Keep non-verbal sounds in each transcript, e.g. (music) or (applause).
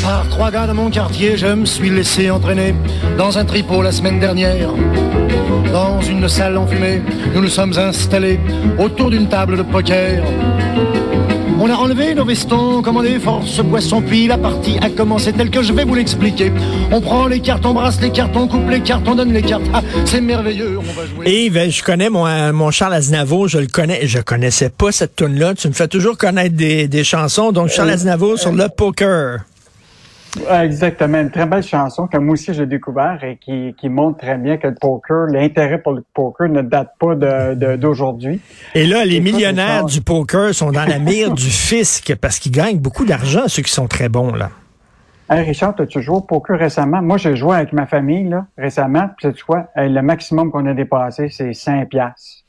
Par trois gars de mon quartier, je me suis laissé entraîner dans un tripot la semaine dernière. Dans une salle enfumée, nous nous sommes installés autour d'une table de poker. Enlevé nos vestons, commandé force boisson, puis la partie a commencé telle que je vais vous l'expliquer. On prend les cartes, on brasse les cartes, on coupe les cartes, on donne les cartes. Ah, c'est merveilleux, on va jouer. Yves, je connais mon, euh, mon Charles Aznavour, je le connais, je connaissais pas cette tune là Tu me fais toujours connaître des, des chansons, donc Charles Euh, Aznavour sur le poker. Ouais, Exactement, une très belle chanson que moi aussi j'ai découvert et qui, qui montre très bien que le poker, l'intérêt pour le poker ne date pas de- de- d'aujourd'hui. Et là, les millionnaires du poker sont dans la mire du fisc parce qu'ils gagnent beaucoup d'argent, ceux qui sont très bons, là. Hey Richard, as-tu joué au poker récemment? Moi, j'ai joué avec ma famille là, récemment. Puis sais-tu quoi? Le maximum qu'on a dépassé, c'est 5 piastres.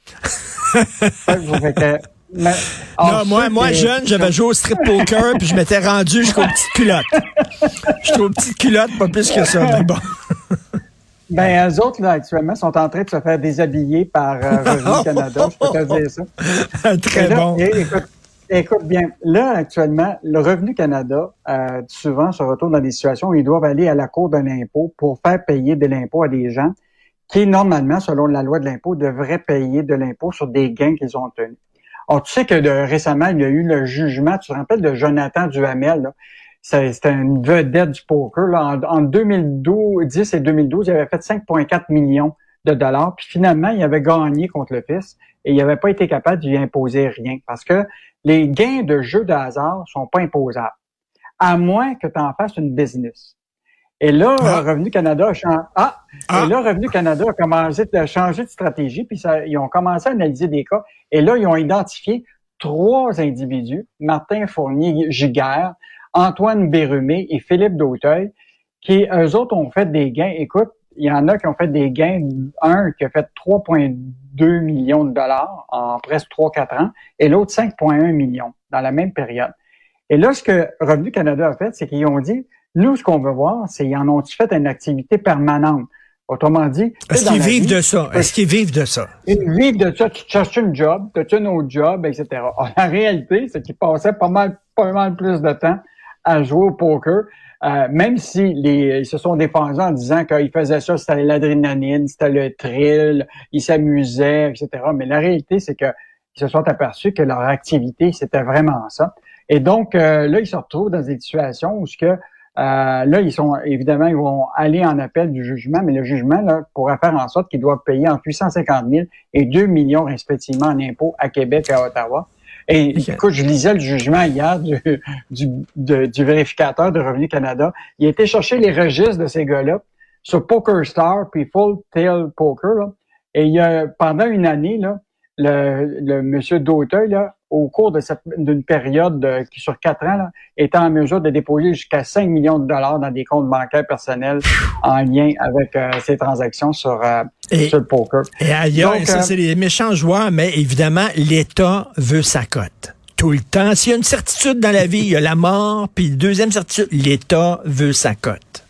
(laughs) Non, alors, moi, moi jeune, j'avais joué au strip poker, puis je m'étais rendu jusqu'aux petites culottes. Jusqu'aux petites culottes, pas plus que ça, mais bon. Ben, eux autres, là, actuellement, sont en train de se faire déshabiller par euh, Revenu (laughs) Canada. Je peux te dire ça. très Et là, bon. écoute, écoute bien, là, actuellement, le Revenu Canada, euh, souvent, se retrouve dans des situations où ils doivent aller à la Cour de l'impôt pour faire payer de l'impôt à des gens qui, normalement, selon la loi de l'impôt, devraient payer de l'impôt sur des gains qu'ils ont tenus. Alors, tu sais que récemment, il y a eu le jugement, tu te rappelles de Jonathan Duhamel, là? C'était une vedette du poker. Là. En, en 2010 et 2012, il avait fait 5,4 millions de dollars. Puis finalement, il avait gagné contre le fils et il n'avait pas été capable lui imposer rien parce que les gains de jeux de hasard sont pas imposables, à moins que tu en fasses une business. Et là, Ah. Revenu Canada a changé. Ah! Ah. Et là, Revenu Canada a commencé à changer de stratégie, puis ça, ils ont commencé à analyser des cas. Et là, ils ont identifié trois individus, Martin Fournier-Giguère, Antoine Bérumé et Philippe Dauteuil, qui, eux autres, ont fait des gains. Écoute, il y en a qui ont fait des gains. Un qui a fait 3,2 millions de dollars en presque 3-4 ans, et l'autre 5,1 millions dans la même période. Et là, ce que Revenu Canada a fait, c'est qu'ils ont dit, nous, ce qu'on veut voir, c'est ils en ont-ils fait une activité permanente? Autrement dit, Est-ce qu'ils vivent vie, de ça? Est-ce qu'ils vivent de ça? ils vivent de ça, tu cherches une job, tu as un autre job, etc. Alors, (laughs) la réalité, c'est qu'ils passaient pas mal, pas mal plus de temps à jouer au poker, euh, même si les, ils se sont défendus en disant qu'ils faisaient ça, c'était l'adrénaline, c'était le thrill, ils s'amusaient, etc. Mais la réalité, c'est que ils se sont aperçus que leur activité, c'était vraiment ça. Et donc, euh, là, ils se retrouvent dans des situations où ce que là, ils sont évidemment, ils vont aller en appel du jugement, mais le jugement là, pourra faire en sorte qu'ils doivent payer entre 850 000 et 2 millions respectivement en impôts à Québec et à Ottawa. Et écoute, je lisais le jugement hier du, du, de- du vérificateur de Revenu Canada. Il a été chercher les registres de ces gars-là sur PokerStar puis Full Tail Poker. Là. Et il y a, pendant une année, là, le, le monsieur Dauteuil, là, au cours de cette- d'une période de- qui sur quatre ans, là, était en mesure de déposer jusqu'à 5 millions de dollars dans des comptes bancaires personnels en lien avec euh, ces transactions sur, euh, Et, sur le poker. et ailleurs, Donc, ça, euh, c'est les méchants joueurs, mais évidemment, l'État veut sa cote. Tout le temps. S'il y a une certitude dans la vie, il y a la mort, puis deuxième certitude, l'État veut sa cote.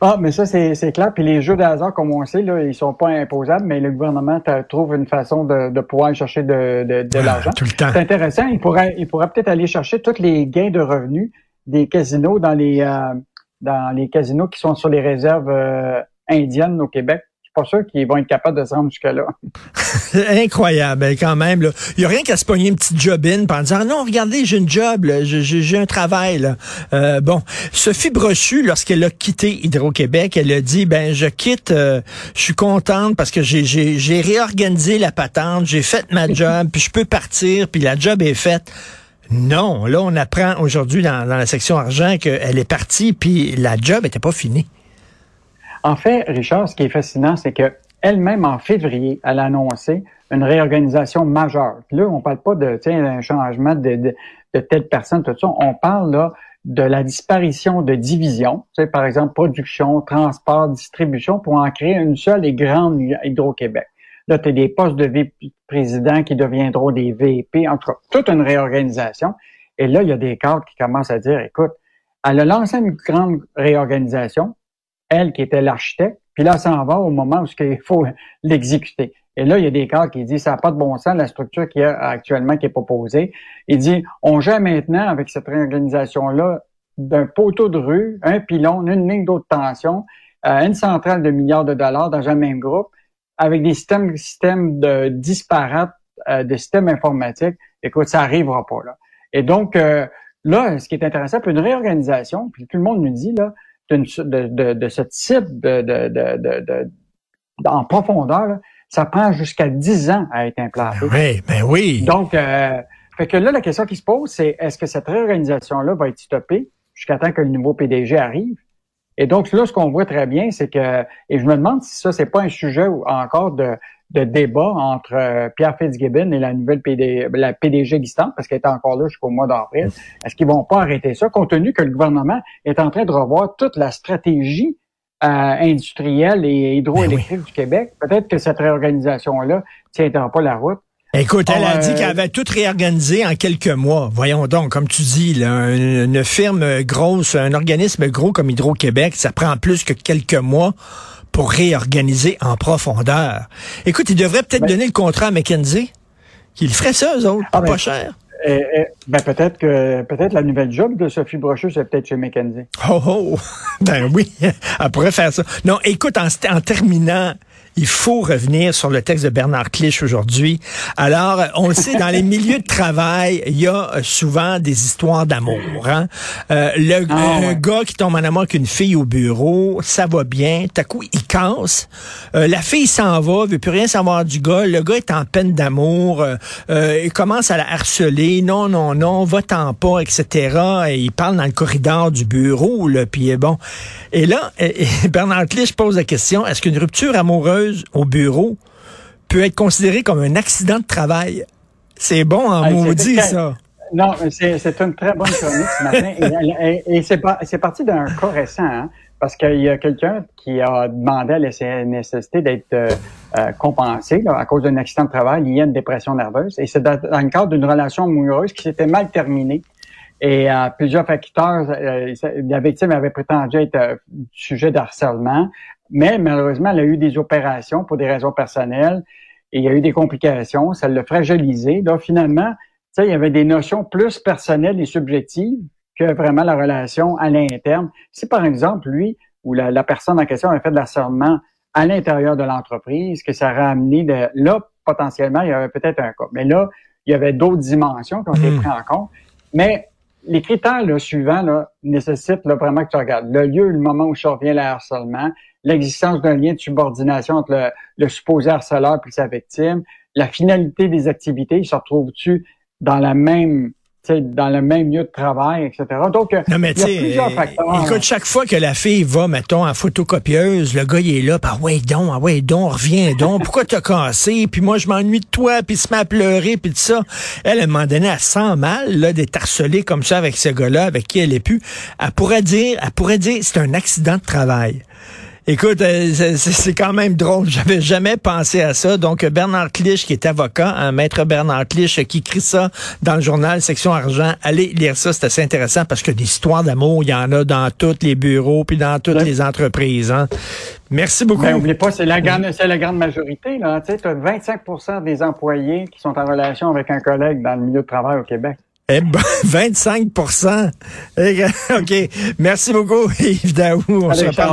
Ah, mais ça, c'est c'est clair. Puis les jeux de hasard, comme on sait, là, ils sont pas imposables, mais le gouvernement trouve une façon de, de pouvoir aller chercher de, de, de Ah, l'argent. Tout le temps. C'est intéressant. Il pourrait, il pourrait peut-être aller chercher tous les gains de revenus des casinos dans les euh, dans les casinos qui sont sur les réserves euh, indiennes au Québec. Suis pas sûr qu'ils vont être capables de se rendre jusque-là. (laughs) Incroyable, ben, quand même. là. Il n'y a rien qu'à se pogner une petite job-in en disant, Ah non, regardez, j'ai une job, j'ai- un travail. Là. Euh, bon, Sophie Brochu, lorsqu'elle a quitté Hydro-Québec, elle a dit, ben je quitte, euh, je suis contente parce que j'ai- réorganisé la patente, j'ai fait ma (laughs) job, puis je peux partir, puis la job est faite. Non, là, on apprend aujourd'hui dans, dans la section argent qu'elle est partie, puis la job était pas finie. En fait, Richard, ce qui est fascinant, c'est que elle-même, en février, elle a annoncé une réorganisation majeure. Puis là, on parle pas de un changement de, telle personne, tout ça. On parle là de la disparition de divisions, par exemple, production, transport, distribution, pour en créer une seule et grande Hydro-Québec. Là, tu as des postes de vice-président qui deviendront des VP, en tout cas, toute une réorganisation. Et là, il y a des cadres qui commencent à dire, écoute, elle a lancé une grande réorganisation, elle qui était l'architecte, puis là, ça en va au moment où il faut (laughs) l'exécuter. Et là, il y a des cadres qui disent, ça n'a pas de bon sens, la structure qui est actuellement qui est proposée. Il dit, on gère maintenant avec cette réorganisation-là d'un poteau de rue, un pylône, une ligne d'eau de tension, euh, une centrale de milliards de dollars dans un même groupe, avec des systèmes, systèmes de disparates, euh, des systèmes informatiques. Écoute, ça arrivera pas là. Et donc euh, là, ce qui est intéressant, puis une réorganisation, puis tout le monde nous dit là, de, de, de ce type de, de, en profondeur, ça prend jusqu'à 10 ans à être implanté. Oui, ben oui. Donc, euh, fait que là, la question qui se pose, c'est est-ce que cette réorganisation-là va être stoppée jusqu'à temps que le nouveau PDG arrive? Et donc, là, ce qu'on voit très bien, c'est que, et je me demande si ça, c'est pas un sujet encore de, de débat entre euh, Pierre Fitzgibbon et la nouvelle PD, la PDG existante, parce qu'elle est encore là jusqu'au mois d'avril. Est-ce qu'ils vont pas arrêter ça, compte tenu que le gouvernement est en train de revoir toute la stratégie euh, industrielle et hydroélectrique ben du Québec? Peut-être que cette réorganisation-là ne tiendra pas la route. Écoute, elle a dit euh, qu'elle avait tout réorganisé en quelques mois. Voyons donc, comme tu dis, là, une firme grosse, un organisme gros comme Hydro-Québec, ça prend plus que quelques mois pour réorganiser en profondeur. Écoute, il devrait peut-être ben- donner le contrat à McKenzie. Qu'il ferait ça, eux autres, ah, ben, pas cher. Eh, eh, ben peut-être que peut-être la nouvelle job de Sophie Brochu, c'est peut-être chez McKenzie. Oh, oh (laughs) ben oui, (laughs) elle pourrait faire ça. Non, écoute, en, en terminant, il faut revenir sur le texte de Bernard Clich aujourd'hui. Alors, on le sait, dans les (laughs) milieux de travail, il y a euh, souvent des histoires d'amour. Hein? Euh, le ah, gars qui tombe en amour avec une fille au bureau, ça va bien. T'as coup, il casse. Euh, la fille s'en va, veut plus rien savoir du gars. Le gars est en peine d'amour. il commence à la harceler. Non, non, non, va-t'en pas, etc. Et il parle dans le corridor du bureau. Là, puis bon. Et là, (laughs) Bernard Clich pose la question, est-ce qu'une rupture amoureuse au bureau peut être considéré comme un accident de travail. C'est bon en maudit, ça. Non, c'est une très bonne chronique ce matin. Et, c'est parti d'un cas récent, hein, parce qu'il y a quelqu'un qui a demandé à la nécessité d'être euh, euh, compensé à cause d'un accident de travail lié à une dépression nerveuse. Et c'est dans, le cadre d'une relation amoureuse qui s'était mal terminée. Et euh, plusieurs facteurs, la victime avait prétendu être sujet d'harcèlement. Mais malheureusement, elle a eu des opérations pour des raisons personnelles et il y a eu des complications. Ça l'a fragilisé. Là, finalement, il y avait des notions plus personnelles et subjectives que vraiment la relation à l'interne. Si par exemple, lui ou la, personne en question avait fait de l'harcèlement à l'intérieur de l'entreprise, que ça aurait amené de là, potentiellement, il y avait peut-être un cas. Mais là, il y avait d'autres dimensions qui ont été hmm. prises en compte. Mais les critères là, suivants là, nécessitent là, vraiment que tu regardes le lieu, le moment où survient le harcèlement, l'existence d'un lien de subordination entre le, supposé harceleur et sa victime, la finalité des activités, se retrouve-tu dans la même dans le même lieu de travail, etc. Donc, non, mais il y a plusieurs facteurs. Écoute, chaque fois que la fille va, mettons, en photocopieuse, le gars, il est là, ah ouais donc, ah ouais donc, reviens donc, pourquoi t'as cassé, puis moi, je m'ennuie de toi, puis il se met à pleurer, puis tout ça. Elle, à un moment donné, elle sent mal, là, d'être harcelée comme ça avec ce gars-là, avec qui elle est plus. Elle pourrait dire, elle pourrait dire, c'est un accident de travail. Écoute, euh, c'est quand même drôle. J'avais jamais pensé à ça. Donc, Bernard Clich, qui est avocat, un maître Bernard Clich, qui écrit ça dans le journal Section Argent. Allez lire ça, c'est assez intéressant parce que des histoires d'amour, il y en a dans tous les bureaux puis dans toutes les entreprises. Hein. Merci beaucoup. Mais n'oubliez pas, c'est la grande, c'est la grande majorité. Là. Tu as 25% des employés qui sont en relation avec un collègue dans le milieu de travail au Québec. Eh ben, (laughs) 25% (laughs) OK. Merci beaucoup, (laughs) Yves Daou. On se reparle